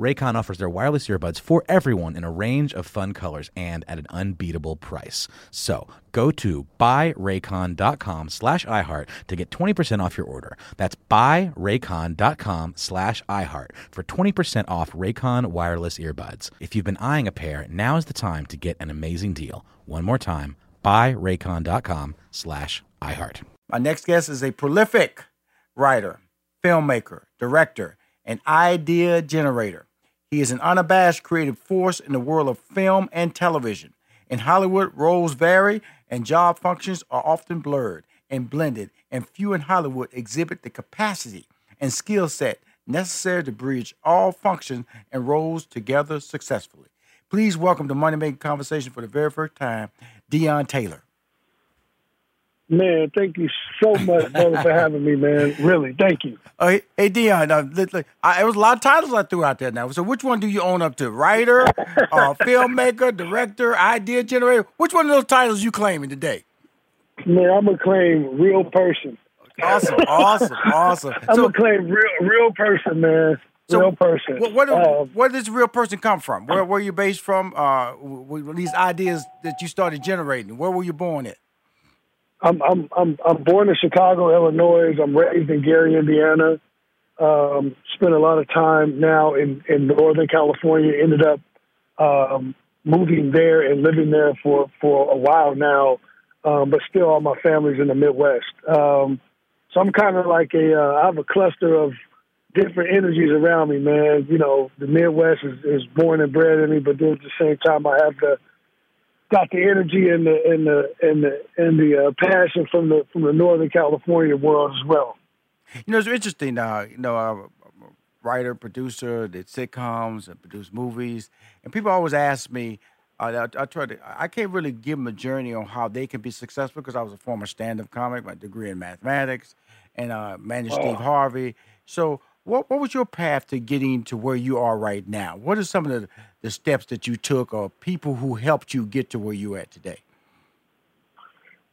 Raycon offers their wireless earbuds for everyone in a range of fun colors and at an unbeatable price. So go to buyraycon.com slash iHeart to get 20% off your order. That's buyraycon.com slash iHeart for 20% off Raycon wireless earbuds. If you've been eyeing a pair, now is the time to get an amazing deal. One more time, buyraycon.com slash iHeart. My next guest is a prolific writer, filmmaker, director, and idea generator. He is an unabashed creative force in the world of film and television. In Hollywood, roles vary and job functions are often blurred and blended, and few in Hollywood exhibit the capacity and skill set necessary to bridge all functions and roles together successfully. Please welcome to Money Making Conversation for the very first time, Deon Taylor. Man, thank you so much, brother, for having me, man. Really, thank you. Oh, hey, Deon, uh, look, look, I, there was a lot of titles I threw out there now. So which one do you own up to? Writer, uh, filmmaker, director, idea generator? Which one of those titles you claiming today? Man, I'm gonna claim real person. Awesome, awesome, awesome. I'm So, gonna claim real, real person, man. So, real person. what, what, Um, where does real person come from? Where where you based from? Uh, these ideas that you started generating. Where were you born at? I'm I'm I'm I'm born in Chicago, Illinois. I'm raised in Gary, Indiana. Um, spent a lot of time now in in Northern California. Ended up um, moving there and living there for for a while now. Um, but still, all my family's in the Midwest. Um, so I'm kind of like a uh, I have a cluster of different energies around me, man. You know, the Midwest is, is born and bred in me, but then at the same time, I have the got the energy and the and the and the and the uh, passion from the from the Northern California world as well. You know, it's interesting. Uh, you know, I'm a writer, producer, did sitcoms, and produced movies, and people always ask me. Uh, I, I try to. I can't really give them a journey on how they can be successful because I was a former stand-up comic, my degree in mathematics, and uh, managed Steve Harvey. So, what what was your path to getting to where you are right now? What are some of the, the steps that you took, or people who helped you get to where you at today?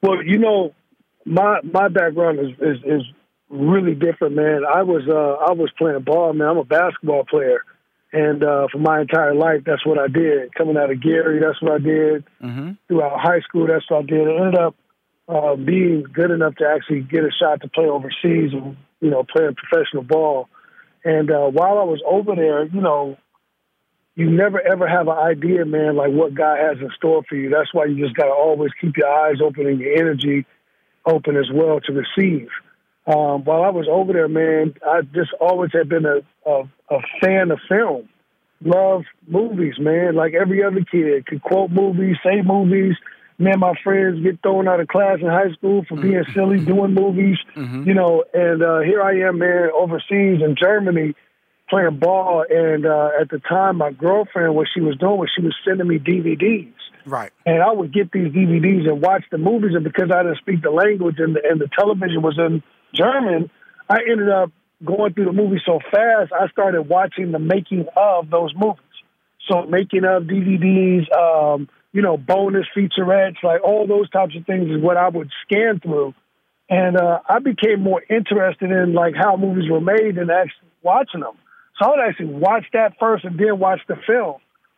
Well, you know, my my background is is, is really different, man. I was uh, I was playing ball, man. I'm a basketball player, and uh, for my entire life, that's what I did. Coming out of Gary, that's what I did. Mm-hmm. Throughout high school, that's what I did. I ended up uh, being good enough to actually get a shot to play overseas and you know playing professional ball. And uh, while I was over there, you know, you never ever have an idea, man, like what God has in store for you. That's why you just got to always keep your eyes open and your energy open as well to receive. Um, while I was over there, man, I just always had been a, a, a fan of film. Love movies, man. Like every other kid, could quote movies, say movies. Me and my friends get thrown out of class in high school for being silly, doing movies, you know. And uh, here I am, man, overseas in Germany, playing ball. And uh, at the time, my girlfriend, what she was doing was she was sending me DVDs. Right. And I would get these DVDs and watch the movies, and because I didn't speak the language and the, and the television was in German, I ended up going through the movie so fast. I started watching the making of those movies. So making of DVDs, um, you know, bonus featurettes, like all those types of things is what I would scan through, and uh, I became more interested in like how movies were made and actually watching them. So I would actually watch that first and then watch the film.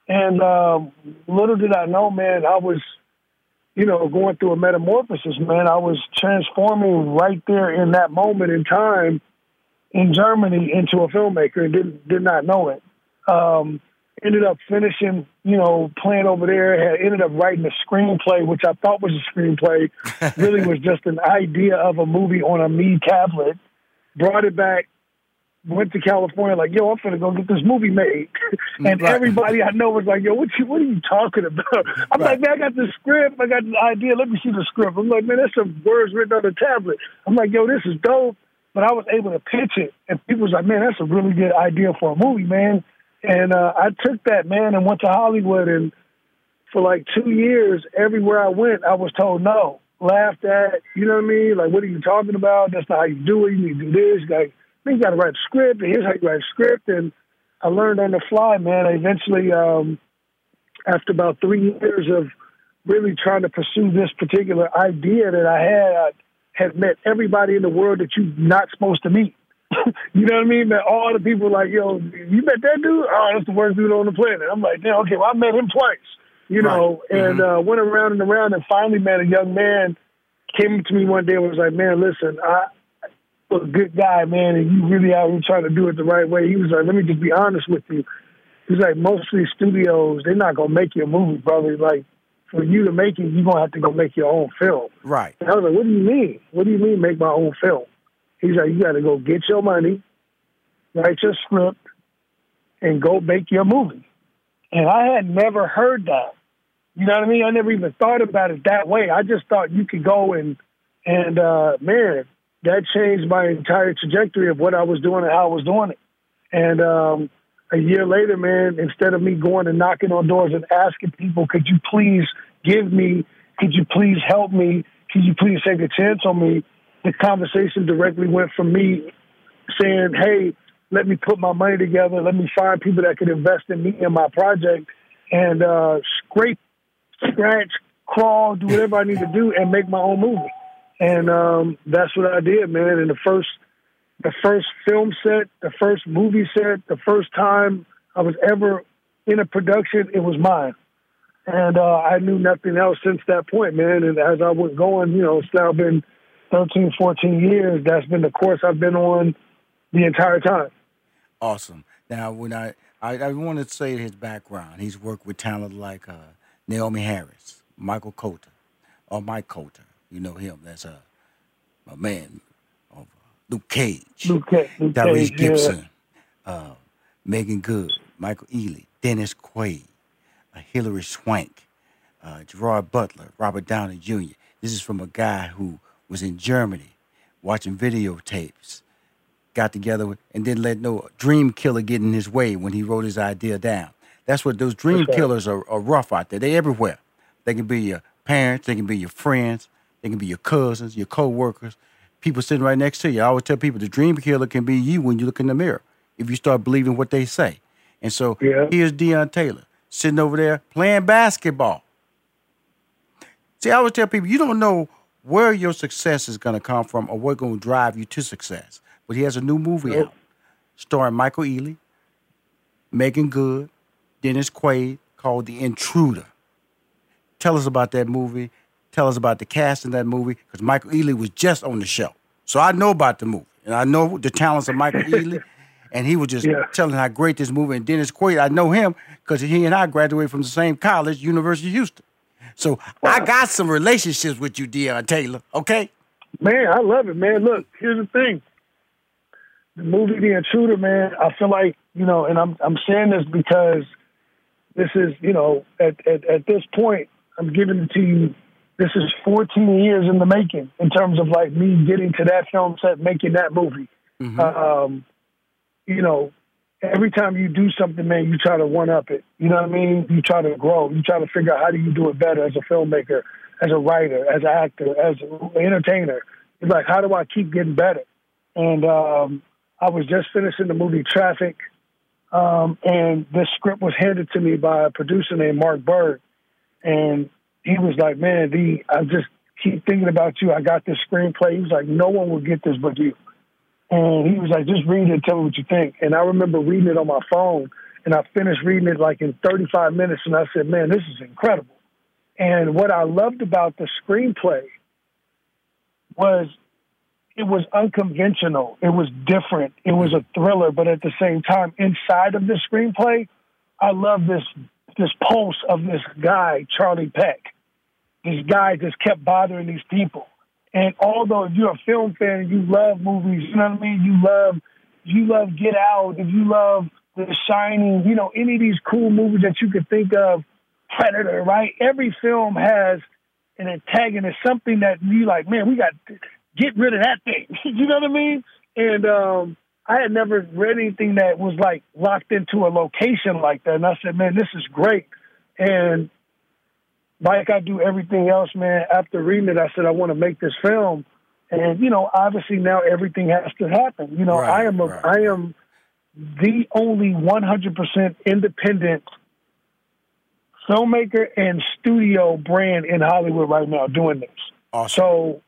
And um, little did I know, man, I was, you know, going through a metamorphosis, man. I was transforming right there in that moment in time in Germany into a filmmaker and didn't did not know it. Um, ended up finishing, you know, playing over there. Had ended up writing a screenplay, which I thought was a screenplay, really was just an idea of a movie on a me tablet. Brought it back went to California like, yo, I'm finna go get this movie made. and Right. everybody I know was like, yo, what you what are you talking about? I'm Right. like, man, I got the script, I got the idea, let me see the script. I'm like, man, that's some words written on a tablet. I'm like, yo, this is dope. But I was able to pitch it and people was like, Man, that's a really good idea for a movie, man. And uh, I took that man and went to Hollywood and for like two years, everywhere I went, I was told no, laughed at. You know what I mean? Like, what are you talking about? That's not how you do it. You need to do this. Like, you got to write a script, and here's how you write a script. And I learned on the fly, man. I eventually, um, after about three years of really trying to pursue this particular idea that I had, I had met everybody in the world that you're not supposed to meet. you know what I mean? Met all the people like, yo, you met that dude? Oh, that's the worst dude on the planet. I'm like, damn, okay, well, I met him twice you know, Right. and uh, went around and around and finally met a young man. Came to me one day and was like, "Man, listen, I, you're a good guy, man, and you really out here trying to do it the right way." He was like, "Let me just be honest with you." He's like, "Most of these studios, they're not gonna make you a movie, brother. Like, for you to make it, you're gonna have to go make your own film." Right. And I was like, "What do you mean? What do you mean make my own film?" He's like, "You got to go get your money, write your script, and go make your movie." And I had never heard that. You know what I mean? I never even thought about it that way. I just thought you could go and and uh man, that changed my entire trajectory of what I was doing and how I was doing it. And um a year later, man, instead of me going and knocking on doors and asking people, could you please give me, could you please help me, could you please take a chance on me, the conversation directly went from me saying, hey, let me put my money together, let me find people that could invest in me and my project and uh, scrape, scratch, crawl, do whatever I need to do and make my own movie. And um, that's what I did, man. And the first the first film set, the first movie set, the first time I was ever in a production, it was mine. And uh, I knew nothing else since that point, man. And as I was going, you know, it's now been 13, 14 years. That's been the course I've been on the entire time. Awesome. Now, when I I, I want to say his background, he's worked with talent like uh, Naomie Harris, Michael Colter, or Mike Colter. You know him. That's a, my man, uh, Luke Cage, Luke Luke Tyrese Cage, yeah. Gibson, uh, Meagan Good, Michael Ealy, Dennis Quaid, uh, Hilary Swank, uh, Gerard Butler, Robert Downey Jr. This is from a guy who was in Germany watching videotapes, got together with, and didn't let no dream killer get in his way when he wrote his idea down. That's what those dream Okay. killers are, are rough out there. They're everywhere. They can be your parents, they can be your friends, they can be your cousins, your co-workers, people sitting right next to you. I always tell people the dream killer can be you when you look in the mirror if you start believing what they say. And so Yeah. here's Deon Taylor sitting over there playing basketball. See, I always tell people you don't know where your success is going to come from or what's going to drive you to success. But he has a new movie out starring Michael Ealy, Meagan Good, Dennis Quaid called The Intruder. Tell us about that movie. Tell us about the cast in that movie because Michael Ealy was just on the show. So I know about the movie and I know the talents of Michael Ealy. And he was just Yeah. telling how great this movie. And Dennis Quaid, I know him because he and I graduated from the same college, University of Houston. So I got some relationships with you, Deon Taylor. Okay. Man, I love it, man. Look, here's the thing. The movie The Intruder, man, I feel like, you know, and I'm I'm saying this because this is, you know, at, at, at this point, I'm giving it to you. This is 14 years in the making in terms of like me getting to that film set, making that movie. Um, you know, every time you do something, man, you try to one up it. You know what I mean? You try to grow. You try to figure out how do you do it better as a filmmaker, as a writer, as an actor, as an entertainer. It's like, how do I keep getting better? And um, I was just finishing the movie Traffik, um, and this script was handed to me by a producer named Mark Burg, and he was like, "Man, D, I just keep thinking about you. I got this screenplay." He was like, "No one will get this but you." And he was like, just read it and tell me what you think. And I remember reading it on my phone, and I finished reading it like in 35 minutes, and I said, man, this is incredible. And what I loved about the screenplay was it was unconventional. It was different. It was a thriller, but at the same time, inside of the screenplay, I love this this pulse of this guy, Charlie Peck. This guy just kept bothering these people. And although if you're a film fan you love movies, you know what I mean? You love you love Get Out, if you love The Shining, you know, any of these cool movies that you could think of, Predator, right? Every film has an antagonist, something that you like, man, we got to get rid of that thing. you know what I mean? And um, I had never read anything that was like locked into a location like that. And I said, man, this is great. And like I do everything else, man, after reading it, I said, I want to make this film. And, you know, obviously now everything has to happen. You know, right, I am a, right. I am the only 100% independent filmmaker and studio brand in Hollywood right now doing this. Awesome. So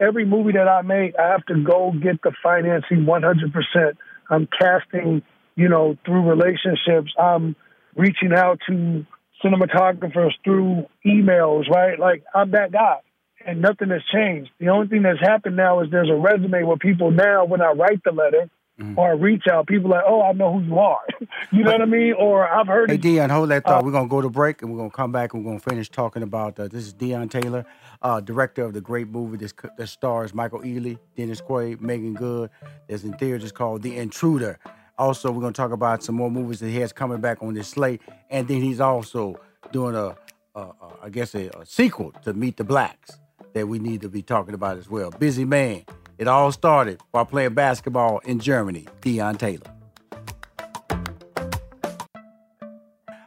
every movie that I make, I have to go get the financing 100%. I'm casting, you know, through relationships. I'm reaching out to cinematographers through emails, right? Like I'm that guy. And nothing has changed. The only thing that's happened now is there's a resume where people now, when I write the letter, mm-hmm. or reach out. People like, oh, I know who you are. you know what I mean? Or I've heard. Hey, Deon, hold that thought. Uh, we're gonna go to break and we're gonna come back and we're gonna finish talking about. Uh, this is Deon Taylor, uh, director of the great movie this that stars Michael Ealy, Dennis Quaid, Meagan Good. There's in theaters called The Intruder. Also, we're gonna talk about some more movies that he has coming back on this slate, and then he's also doing a, a, a I guess a, a sequel to Meet the Blacks that we need to be talking about as well. Busy man. It all started while playing basketball in Germany. Deon Taylor.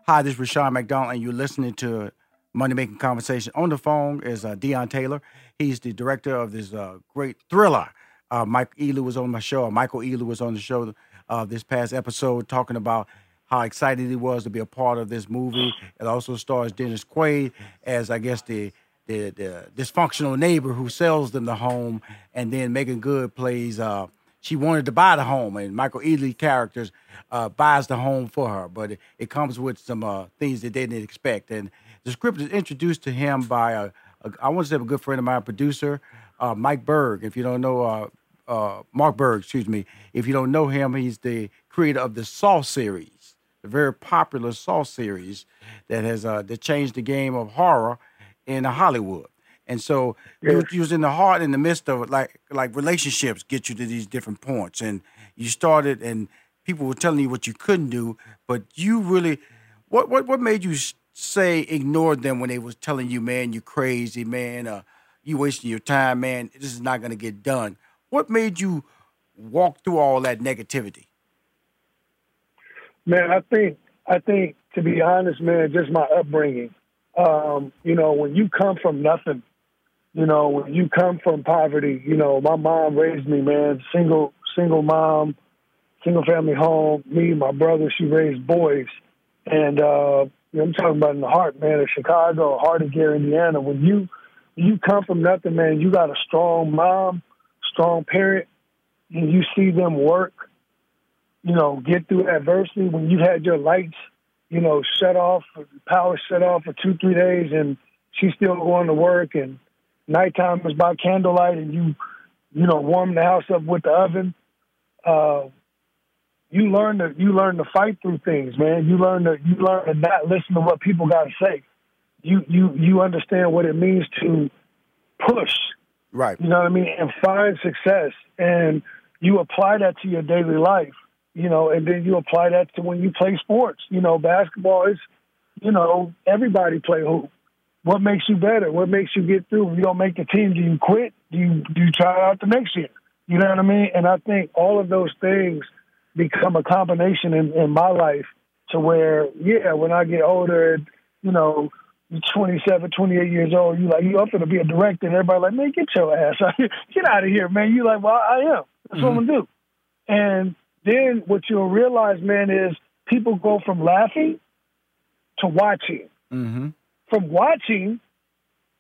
Hi, this is Rushion McDonald, and you're listening to Money Making Conversation. On the phone is uh, Deon Taylor. He's the director of this uh, great thriller. Uh, Mike Ealy was on my show. Michael Ealy was on the show uh, this past episode talking about how excited he was to be a part of this movie. It also stars Dennis Quaid as, I guess, the the, the dysfunctional neighbor who sells them the home, and then Meagan Good plays. Uh, she wanted to buy the home, and Michael Ealy characters uh, buys the home for her, but it, it comes with some uh, things that they didn't expect. And the script is introduced to him by a, a I want to say a good friend of mine, producer uh, Mike Burg. If you don't know uh, uh, Mark Burg, excuse me, if you don't know him, he's the creator of the Saw series, the very popular Saw series that has that changed the game of horror in Hollywood. And so yeah. you was in the heart, in the midst of like like relationships get you to these different points, and you started, and people were telling you what you couldn't do, but you really, what what what made you say ignore them when they was telling you, man, you crazy, man, uh, you wasting your time, man, this is not gonna get done. What made you walk through all that negativity? Man, I think I think to be honest, man, just my upbringing. Um, you know, when you come from nothing, you know, when you come from poverty, you know, my mom raised me, man, single single mom, single family home. Me, my brother, she raised boys, and uh, I'm talking about in the heart, man, of Chicago, heart of Gary, Indiana. When you you come from nothing, man, you got a strong mom, strong parent, and you see them work, you know, get through adversity. When you had your lights you know, shut off, power shut off for two, three days, and she's still going to work. And nighttime is by candlelight, and you, you know, warm the house up with the oven. Uh, you learn to you learn to fight through things, man. You learn to you learn to not listen to what people got to say. You you you understand what it means to push, right? You know what I mean, and find success, and you apply that to your daily life you know, and then you apply that to when you play sports. You know, basketball is, you know, everybody play hoop. What makes you better? What makes you get through? If you don't make the team, do you quit? Do you do you try out the next year? You know what I mean? And I think all of those things become a combination in, in my life to where, yeah, when I get older, you know, 27, 28 years old, you like you up to be a director, and everybody like, man, get your ass out, get out of here, man. You like, well, I am. That's mm-hmm. what I'm gonna do. And then what you'll realize, man, is people go from laughing to watching. Mm-hmm. From watching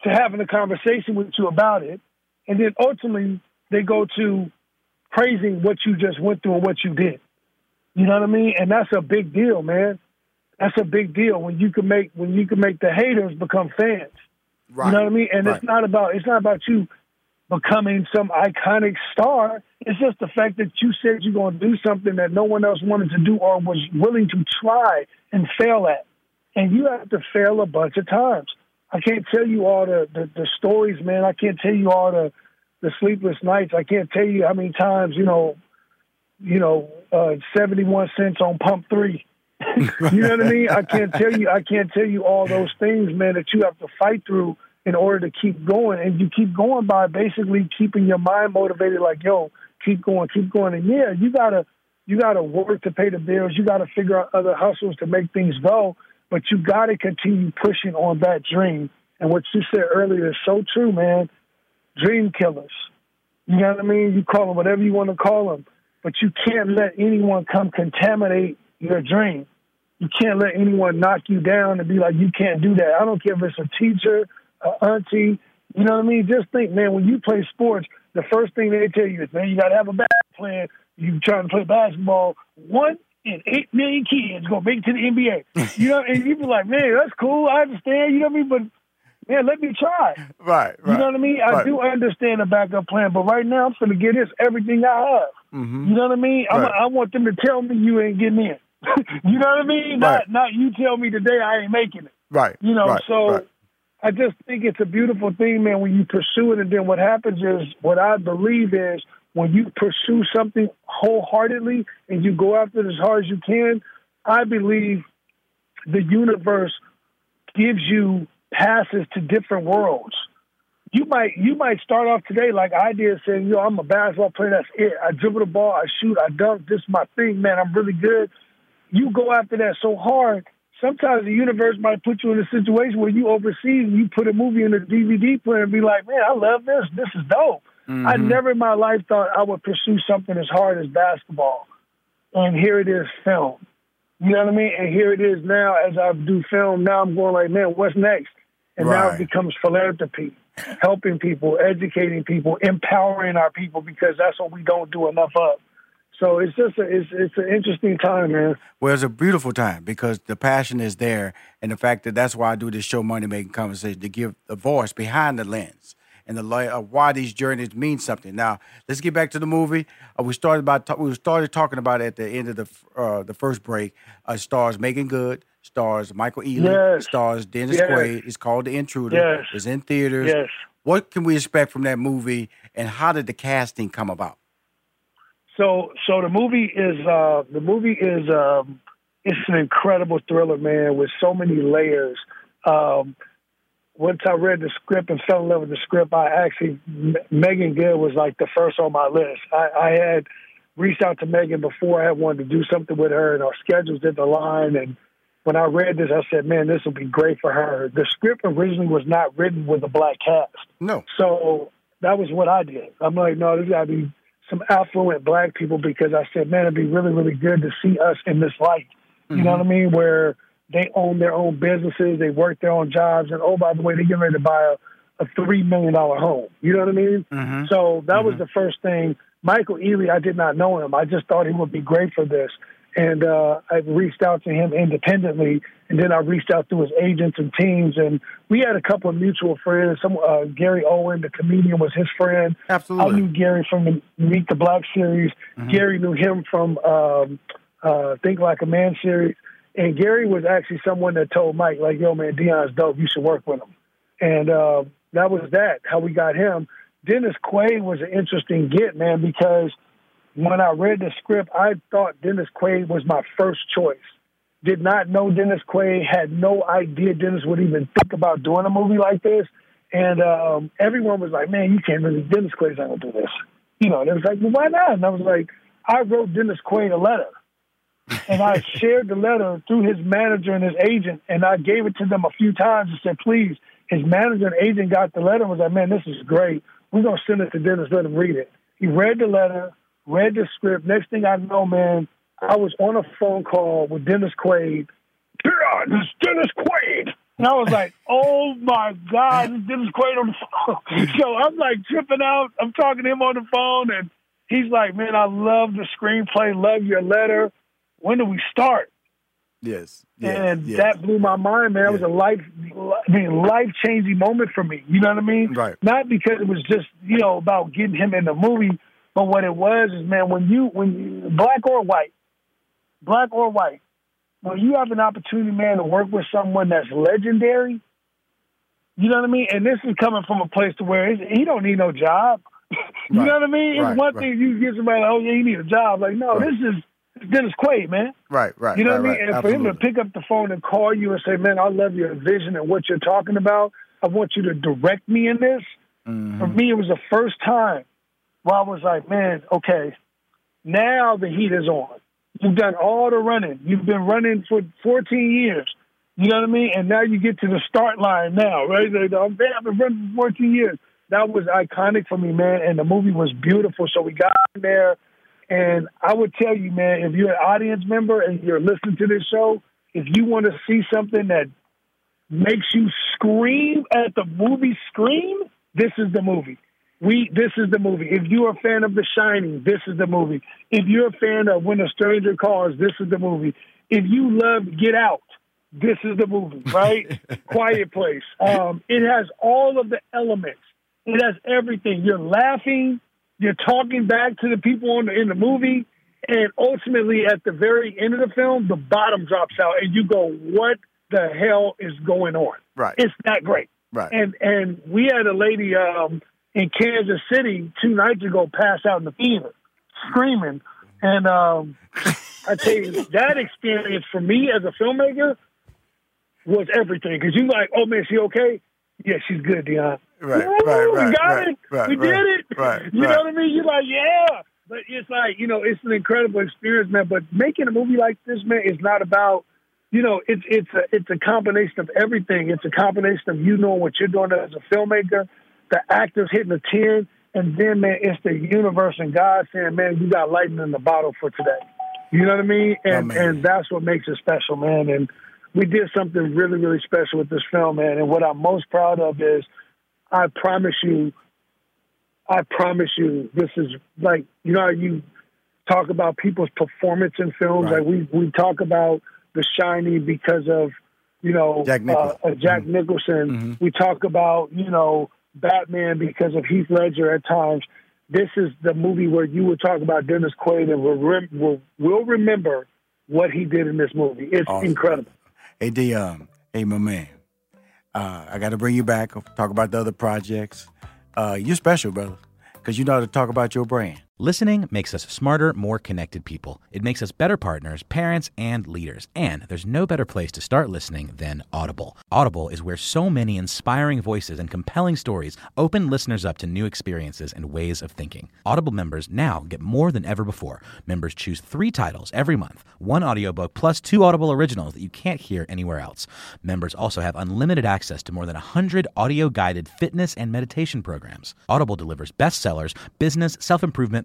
to having a conversation with you about it. And then ultimately they go to praising what you just went through and what you did. You know what I mean? And that's a big deal, man. That's a big deal when you can make when you can make the haters become fans. Right. You know what I mean? And right. it's not about it's not about you becoming some iconic star. It's just the fact that you said you're going to do something that no one else wanted to do or was willing to try and fail at. And you have to fail a bunch of times. I can't tell you all the, the, the stories, man. I can't tell you all the, the sleepless nights. I can't tell you how many times, you know, you know, uh, 71 cents on pump three. you know what I mean? I can't tell you, I can't tell you all those things, man, that you have to fight through in order to keep going. And you keep going by basically keeping your mind motivated, like, yo, keep going, keep going. And yeah, you gotta, you gotta work to pay the bills. You gotta figure out other hustles to make things go. But you gotta continue pushing on that dream. And what you said earlier is so true, man. Dream killers. You know what I mean? You call them whatever you want to call them, but you can't let anyone come contaminate your dream. You can't let anyone knock you down and be like, you can't do that. I don't care if it's a teacher, an auntie. You know what I mean? Just think, man, when you play sports, the first thing they tell you is, man, you got to have a bad plan. You trying to play basketball. One in eight million kids gonna make it to the NBA. You know, and you be like, man, that's cool. I understand. You know what I mean? But man, let me try. Right, right. You know what I mean? I right. do understand the backup plan, but right now I'm going to get this everything I have. Mm-hmm. You know what I mean? Right. I want them to tell me you ain't getting in. you know what I mean? Right. Not, not you tell me today I ain't making it. Right. You know, right, so right. I just think it's a beautiful thing, man, when you pursue it. And then what happens is, what I believe is, when you pursue something wholeheartedly and you go after it as hard as you can, I believe the universe gives you passes to different worlds. You might you might start off today like I did, saying, "Yo, I'm a basketball player. That's it. I dribble the ball, I shoot, I dunk. This is my thing, man. I'm really good." You go after that so hard. Sometimes the universe might put you in a situation where you overseas and you put a movie in a DVD player and be like, "Man, I love this. This is dope." I mm-hmm. never in my life thought I would pursue something as hard as basketball, and here it is, film. You know what I mean? And here it is now as I do film. Now I'm going like, man, what's next? And now it becomes philanthropy, helping people, educating people, empowering our people because that's what we don't do enough of. So it's just a, it's it's an interesting time, man. Well, it's a beautiful time because the passion is there, and the fact that that's why I do this show, Money Making Conversation, to give the voice behind the lens and the li- of why these journeys mean something. Now, let's get back to the movie. Uh, we started about we started talking about it at the end of the uh, the first break. Uh, stars Meagan Good, stars Michael Ealy, Yes. stars Dennis Yes. Quaid. It's called The Intruder. Yes. It's in theaters. Yes. What can we expect from that movie, and how did the casting come about? So so the movie is uh the movie is um it's an incredible thriller, man, with so many layers. Um once I read the script and fell in love with the script, I actually M- Meagan Good was like the first on my list. I, I had reached out to Meagan before I had wanted to do something with her, and our schedules didn't align. And when I read this, I said, "Man, this will be great for her." The script originally was not written with a black cast. No. So that was what I did. I'm like, no, there's got to be some affluent black people because I said, man, it'd be really, really good to see us in this light. You know what I mean? Where they own their own businesses, they work their own jobs, and oh, by the way, they're getting ready to buy a, a three million dollar home. You know what I mean? Mhm. So that was the first thing. Michael Ealy, I did not know him. I just thought he would be great for this. And uh, I reached out to him independently, and then I reached out to his agents and teams. And we had a couple of mutual friends. Some uh, Gary Owen, the comedian, was his friend. Absolutely, I knew Gary from the Meet the Black series. Gary knew him from um, uh, Think Like a Man series. And Gary was actually someone that told Mike, like, yo, man, Deon's dope. You should work with him. And uh, that was that, how we got him. Dennis Quaid was an interesting get, man, because when I read the script, I thought Dennis Quaid was my first choice. Did not know Dennis Quaid, had no idea Dennis would even think about doing a movie like this. And um, everyone was like, man, you can't really, Dennis Quaid's not going to do this. You know, and it was like, well, why not? And I was like, I wrote Dennis Quaid a letter. and I shared the letter through his manager and his agent, and I gave it to them a few times and said, please. His manager and agent got the letter and was like, man, this is great. We're going to send it to Dennis, let him read it. He read the letter, read the script. Next thing I know, man, I was on a phone call with Dennis Quaid. Yeah, this Dennis Quaid. And I was like, oh my God, this is Dennis Quaid on the phone. so I'm like tripping out. I'm talking to him on the phone, and he's like, man, I love the screenplay, love your letter. When do we start? Yes. yes. and yes. that blew my mind, man. It was a life, I mean, life changing moment for me. You know what I mean? Right. Not because it was just you know about getting him in the movie, but what it was is, man, when you when you, black or white, black or white, when you have an opportunity, man, to work with someone that's legendary, you know what I mean. And this is coming from a place to where he don't need no job. you Right. know what I mean? It's Right, one right. thing you get somebody, like, oh yeah, you need a job. Like, no, this is Dennis Quaid, man. Right, right. You know what I mean? And for him to pick up the phone and call you and say, "Man, I love your vision and what you're talking about. I want you to direct me in this." Mm-hmm. For me, it was the first time I was like, "Man, okay, now the heat is on. You've done all the running. You've been running for 14 years. You know what I mean? And now you get to the start line now, right? I've been running for 14 years. That was iconic for me, man. And the movie was beautiful. So we got in there. And I would tell you, man, if you're an audience member and you're listening to this show, if you want to see something that makes you scream at the movie scream, this is the movie. We this is the movie. If you're a fan of The Shining, this is the movie. If you're a fan of When a Stranger Calls, this is the movie. If you love Get Out, this is the movie, right? Quiet Place. Um, it has all of the elements. It has everything. You're laughing. You're talking back to the people in the, in the movie, and ultimately, at the very end of the film, the bottom drops out, and you go, "What the hell is going on?" Right. It's not great. Right. And and we had a lady um, in Kansas City two nights ago pass out in the theater, screaming. And um, I tell you, that experience for me as a filmmaker was everything. Because you like, oh man, she okay? Yeah, she's good, Deon. Right, Woo, right, we got right, it. right, we right, did it. right, You right. know what I mean? You're like, yeah. But it's like, you know, it's an incredible experience, man. But making a movie like this, man, is not about, you know, it's it's a it's a combination of everything. It's a combination of you knowing what you're doing as a filmmaker, the actors hitting the ten, and then man, it's the universe and God saying, man, you got lightning in the bottle for today. You know what I mean? And man. and that's what makes it special, man. And we did something really, really special with this film, man. And what I'm most proud of is, I promise you, I promise you, this is like you know how you talk about people's performance in films. Right. Like we we talk about The Shining because of you know Jack. Uh, uh, Jack Nicholson. We talk about you know Batman because of Heath Ledger at times. This is the movie where you would talk about Dennis Quaid and will rem- will will remember what he did in this movie. It's Awesome. incredible. Hey, D, um, hey, my man. Uh, I got to bring you back. Talk about the other projects. Uh, you're special, brother, because you know how to talk about your brand. Listening makes us smarter, more connected people. It makes us better partners, parents, and leaders. And there's no better place to start listening than Audible. Audible is where so many inspiring voices and compelling stories open listeners up to new experiences and ways of thinking. Audible members now get more than ever before. Members choose three titles every month, one audiobook plus two Audible originals that you can't hear anywhere else. Members also have unlimited access to more than 100 audio guided fitness and meditation programs. Audible delivers bestsellers, business, self improvement,